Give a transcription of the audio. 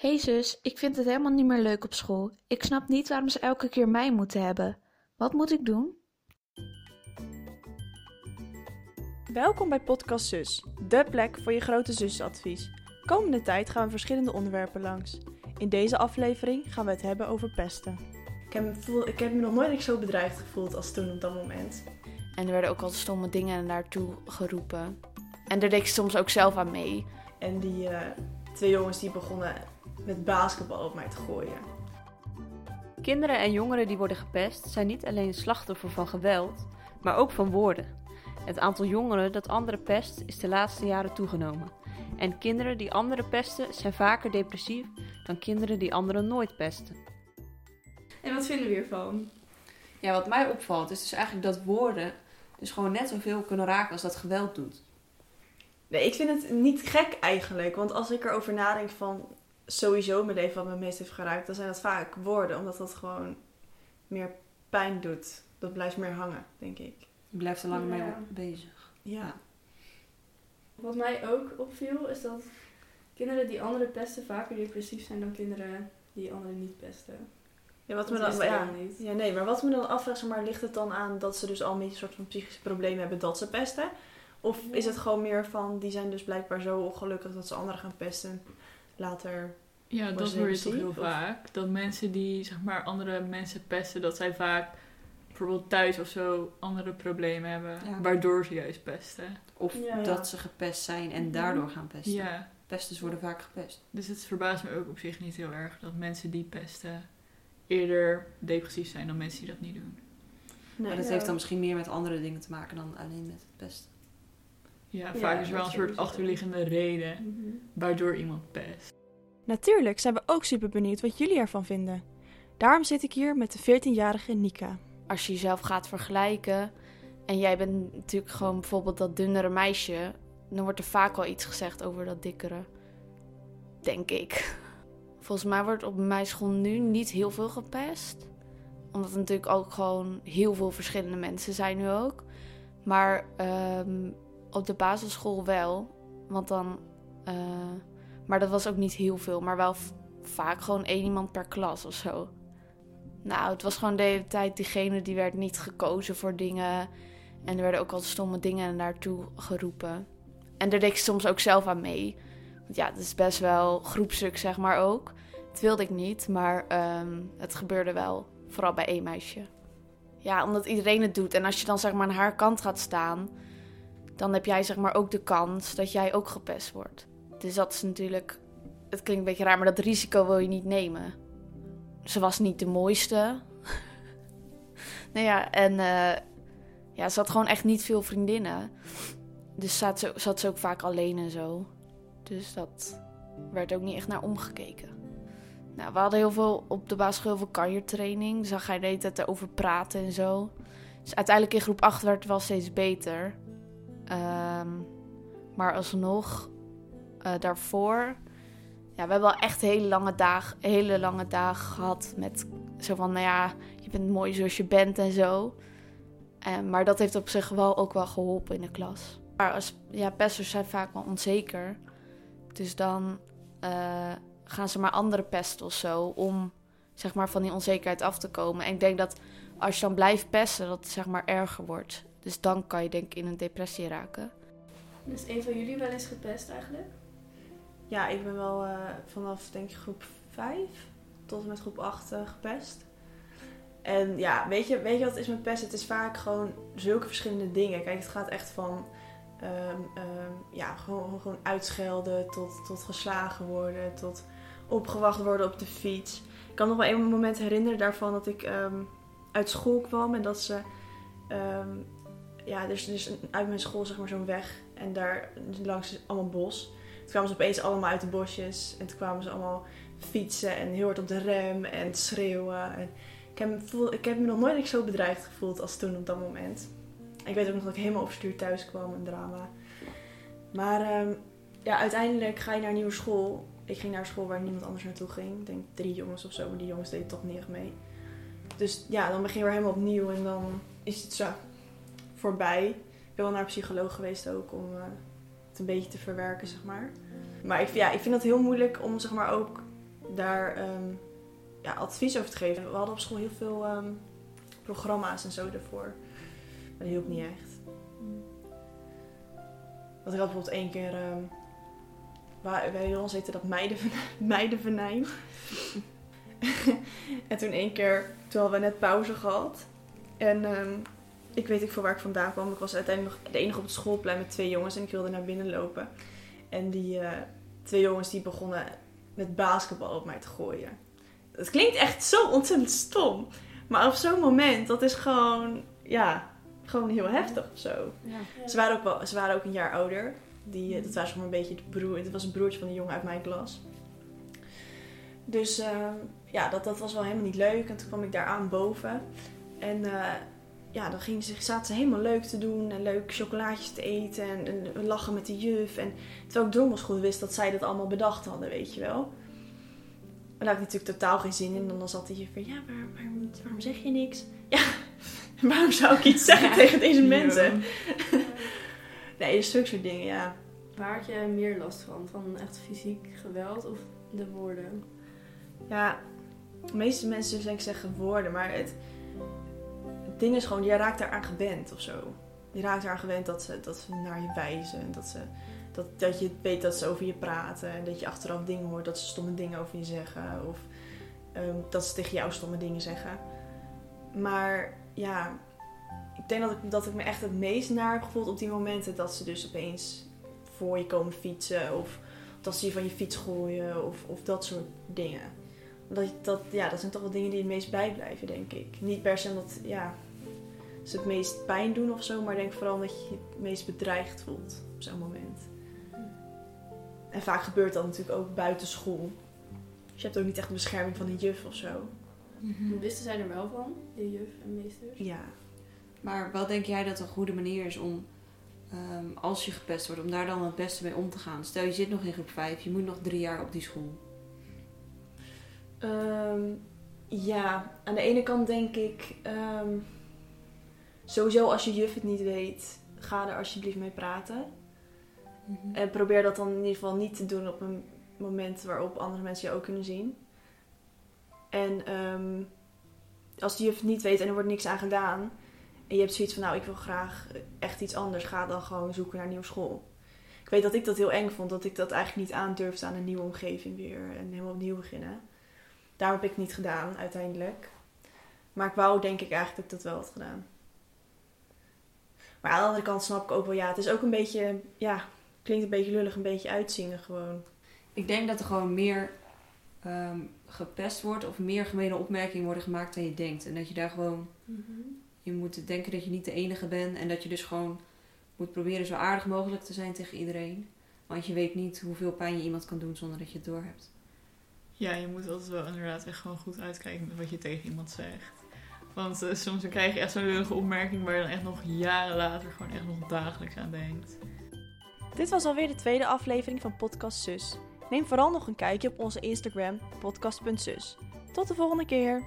Hey zus, ik vind het helemaal niet meer leuk op school. Ik snap niet waarom ze elke keer mij moeten hebben. Wat moet ik doen? Welkom bij Podcast Zus, de plek voor je grote zusadvies. Komende tijd gaan we verschillende onderwerpen langs. In deze aflevering gaan we het hebben over pesten. Ik heb, me voel- ik heb me nog nooit zo bedreigd gevoeld als toen op dat moment. En er werden ook al stomme dingen naartoe geroepen. En daar deed ik soms ook zelf aan mee. En die eh, twee jongens die begonnen met basketbal op mij te gooien. Kinderen en jongeren die worden gepest zijn niet alleen slachtoffer van geweld, maar ook van woorden. Het aantal jongeren dat anderen pest is de laatste jaren toegenomen. En kinderen die anderen pesten zijn vaker depressief dan kinderen die anderen nooit pesten. En wat vinden we hiervan? Ja, wat mij opvalt is dus eigenlijk dat woorden dus gewoon net zoveel kunnen raken als dat geweld doet. Nee, ik vind het niet gek eigenlijk. Want als ik erover nadenk van sowieso mijn leven wat me het meest heeft geraakt, dan zijn dat vaak woorden. Omdat dat gewoon meer pijn doet. Dat blijft meer hangen, denk ik. Je blijft er lang mee bezig. Ja. Wat mij ook opviel is dat kinderen die anderen pesten vaker depressief zijn dan kinderen die anderen niet pesten. Ja, wat Dat me dan, ja, al niet. ja, nee, maar wat me dan afvraagt, zeg maar, ligt het dan aan dat ze dus al een beetje een soort van psychische problemen hebben dat ze pesten? Of is het gewoon meer van, die zijn dus blijkbaar zo ongelukkig dat ze anderen gaan pesten later? Ja, dat hoor je toch heel of- vaak. Dat mensen die zeg maar andere mensen pesten, dat zij vaak bijvoorbeeld thuis of zo andere problemen hebben, Ja. waardoor ze juist pesten. Of Ja, ja. dat ze gepest zijn en daardoor gaan pesten. Ja, Pesters worden vaak gepest. dus het verbaast me ook op zich niet heel erg dat mensen die pesten eerder depressief zijn dan mensen die dat niet doen. Nee. Maar dat Ja. heeft dan misschien meer met andere dingen te maken dan alleen met het pesten. Ja, Ja, vaak is er wel een soort achterliggende reden waardoor iemand pest. Natuurlijk zijn we ook super benieuwd wat jullie ervan vinden. Daarom zit ik hier met de 14-jarige Nika. Als je jezelf gaat vergelijken en jij bent natuurlijk gewoon bijvoorbeeld dat dunnere meisje, dan wordt er vaak al iets gezegd over dat dikkere. Denk ik. Volgens mij wordt op mijn school nu niet heel veel gepest. Omdat er natuurlijk ook gewoon heel veel verschillende mensen zijn nu ook. Maar ehm, op de basisschool wel. Want dan. eh, maar dat was ook niet heel veel. Maar wel vaak gewoon één iemand per klas of zo. Nou, het was gewoon de hele tijd diegene die werd niet gekozen voor dingen. En er werden ook al stomme dingen naartoe geroepen. En daar deed ik soms ook zelf aan mee. Want ja, het is best wel groepstuk, zeg maar ook. Dat wilde ik niet, maar ehm, het gebeurde wel. Vooral bij één meisje. Ja, omdat iedereen het doet. En als je dan zeg maar aan haar kant gaat staan... dan heb jij zeg maar ook de kans dat jij ook gepest wordt. Dus dat is natuurlijk... Het klinkt een beetje raar, maar dat risico wil je niet nemen. Ze was niet de mooiste. nou ja, en eh, ja, ze had gewoon echt niet veel vriendinnen. Dus zat ze, zat ze ook vaak alleen en zo. Dus dat werd ook niet echt naar omgekeken. Nou, we hadden heel veel op de basisschool heel veel kanjertraining. Zag hij tijd erover praten en zo. Dus uiteindelijk in groep 8 werd het wel steeds beter. Ehm, maar alsnog, eh, daarvoor... Ja, we hebben wel echt hele lange, dagen, hele lange dagen gehad met zo van, nou ja, je bent mooi zoals je bent en zo. En, maar dat heeft op zich wel ook wel geholpen in de klas. Maar als, ja, pesters zijn vaak wel onzeker. Dus dan eh, gaan ze maar andere pesten of zo om zeg maar, van die onzekerheid af te komen. En ik denk dat als je dan blijft pesten, dat het zeg maar erger wordt. Dus dan kan je denk ik in een depressie raken. Is een van jullie wel eens gepest eigenlijk? Ja, ik ben wel eh, vanaf denk ik groep 5 tot en met groep 8 eh, gepest. En ja, weet je, weet je wat het is met pest? Het is vaak gewoon zulke verschillende dingen. Kijk, het gaat echt van ehm, ehm, ja, gewoon, gewoon uitschelden tot, tot geslagen worden, tot opgewacht worden op de fiets. Ik kan nog wel een moment herinneren daarvan dat ik ehm, uit school kwam en dat ze... ja, dus, dus uit mijn school zeg maar zo'n weg en daar langs is allemaal bos. Toen kwamen ze opeens allemaal uit de bosjes. En toen kwamen ze allemaal fietsen en heel hard op de rem en schreeuwen. En ik, heb me ik heb me nog nooit zo bedreigd gevoeld als toen op dat moment. Ik weet ook nog dat ik helemaal overstuurd thuis kwam, een drama. Maar ehm, ja, uiteindelijk ga je naar een nieuwe school. Ik ging naar een school waar niemand anders naartoe ging. Ik denk drie jongens of zo, maar die jongens deden toch niet echt mee. Dus ja, dan begin je weer helemaal opnieuw en dan is het zo voorbij. Ik ben wel naar een psycholoog geweest ook om eh, het een beetje te verwerken, zeg maar. Maar ik, ja, ik vind het heel moeilijk om zeg maar ook daar ehm, ja, advies over te geven. We hadden op school heel veel ehm, programma's en zo ervoor. Maar dat hielp niet echt. Want ik had bijvoorbeeld één keer... ehm waar, bij ons heette dat meiden, meidenvenijn. en toen één keer, toen hadden we net pauze gehad. En ik weet niet veel waar ik vandaan kwam. Ik was uiteindelijk nog de enige op het schoolplein met twee jongens. En ik wilde naar binnen lopen. En die eh, twee jongens die begonnen met basketbal op mij te gooien. Het klinkt echt zo ontzettend stom. Maar op zo'n moment, dat is gewoon, ja, gewoon heel heftig of zo. Ja. Ze waren ook, wel, ze waren ook een jaar ouder. Die, eh, dat was gewoon een beetje de broer. Het was een broertje van een jongen uit mijn klas. Dus eh, ja, dat, dat was wel helemaal niet leuk. En toen kwam ik daar aan boven. En eh, ja, dan gingen ze, zaten ze helemaal leuk te doen. En leuk chocolaatjes te eten. En, en lachen met de juf. En terwijl ik drommels goed wist dat zij dat allemaal bedacht hadden, weet je wel. Maar daar had ik natuurlijk totaal geen zin in. En dan zat de juf van, ja, maar waarom, waarom zeg je niks? Ja, waarom zou ik iets zeggen tegen deze mensen? Nee, dus zulke soort dingen, ja. Waar had je meer last van? Van echt fysiek geweld of de woorden? Ja, de meeste mensen denk ik zeggen woorden, maar het, het ding is gewoon, je raakt daaraan gewend of zo. Je raakt eraan gewend dat ze, dat ze naar je wijzen. En dat, ze, dat, dat je weet dat ze over je praten. En dat je achteraf dingen hoort, dat ze stomme dingen over je zeggen. Of ehm, dat ze tegen jou stomme dingen zeggen. Maar ja, ik denk dat ik, dat ik me echt het meest naar heb gevoeld op die momenten dat ze dus opeens voor je komen fietsen. Of dat ze je van je fiets gooien. Of, of dat soort dingen. Dat, dat, ja, dat zijn toch wel dingen die het meest bijblijven, denk ik. Niet per se omdat ja, ze het meest pijn doen of zo, maar denk vooral dat je je het meest bedreigd voelt op zo'n moment. En vaak gebeurt dat natuurlijk ook buiten school. Dus je hebt ook niet echt een bescherming van een juf of zo. Wisten zij er wel van, de juf en meesters? Ja. Maar wat denk jij dat een goede manier is om, ehm, als je gepest wordt, om daar dan het beste mee om te gaan? Stel je zit nog in groep 5, je moet nog drie jaar op die school. Ehm, ja, aan de ene kant denk ik, ehm, sowieso als je juf het niet weet, ga er alsjeblieft mee praten. En probeer dat dan in ieder geval niet te doen op een moment waarop andere mensen je ook kunnen zien. En ehm, als de juf het niet weet en er wordt niks aan gedaan. En je hebt zoiets van, nou ik wil graag echt iets anders. Ga dan gewoon zoeken naar een nieuwe school. Ik weet dat ik dat heel eng vond. Dat ik dat eigenlijk niet aandurfde aan een nieuwe omgeving weer. En helemaal opnieuw beginnen. Daarom heb ik het niet gedaan uiteindelijk. Maar ik wou denk ik eigenlijk dat ik dat wel had gedaan. Maar aan de andere kant snap ik ook wel, ja, het is ook een beetje, ja, klinkt een beetje lullig, een beetje uitzingen gewoon. Ik denk dat er gewoon meer ehm, gepest wordt of meer gemene opmerkingen worden gemaakt dan je denkt. En dat je daar gewoon, je moet denken dat je niet de enige bent. En dat je dus gewoon moet proberen zo aardig mogelijk te zijn tegen iedereen. Want je weet niet hoeveel pijn je iemand kan doen zonder dat je het doorhebt. Ja, je moet altijd wel inderdaad echt gewoon goed uitkijken met wat je tegen iemand zegt. Want eh, soms dan krijg je echt zo'n lullige opmerking waar je dan echt nog jaren later gewoon echt nog dagelijks aan denkt. Dit was alweer de tweede aflevering van Podcast Zus. Neem vooral nog een kijkje op onze Instagram, podcast.zus. Tot de volgende keer!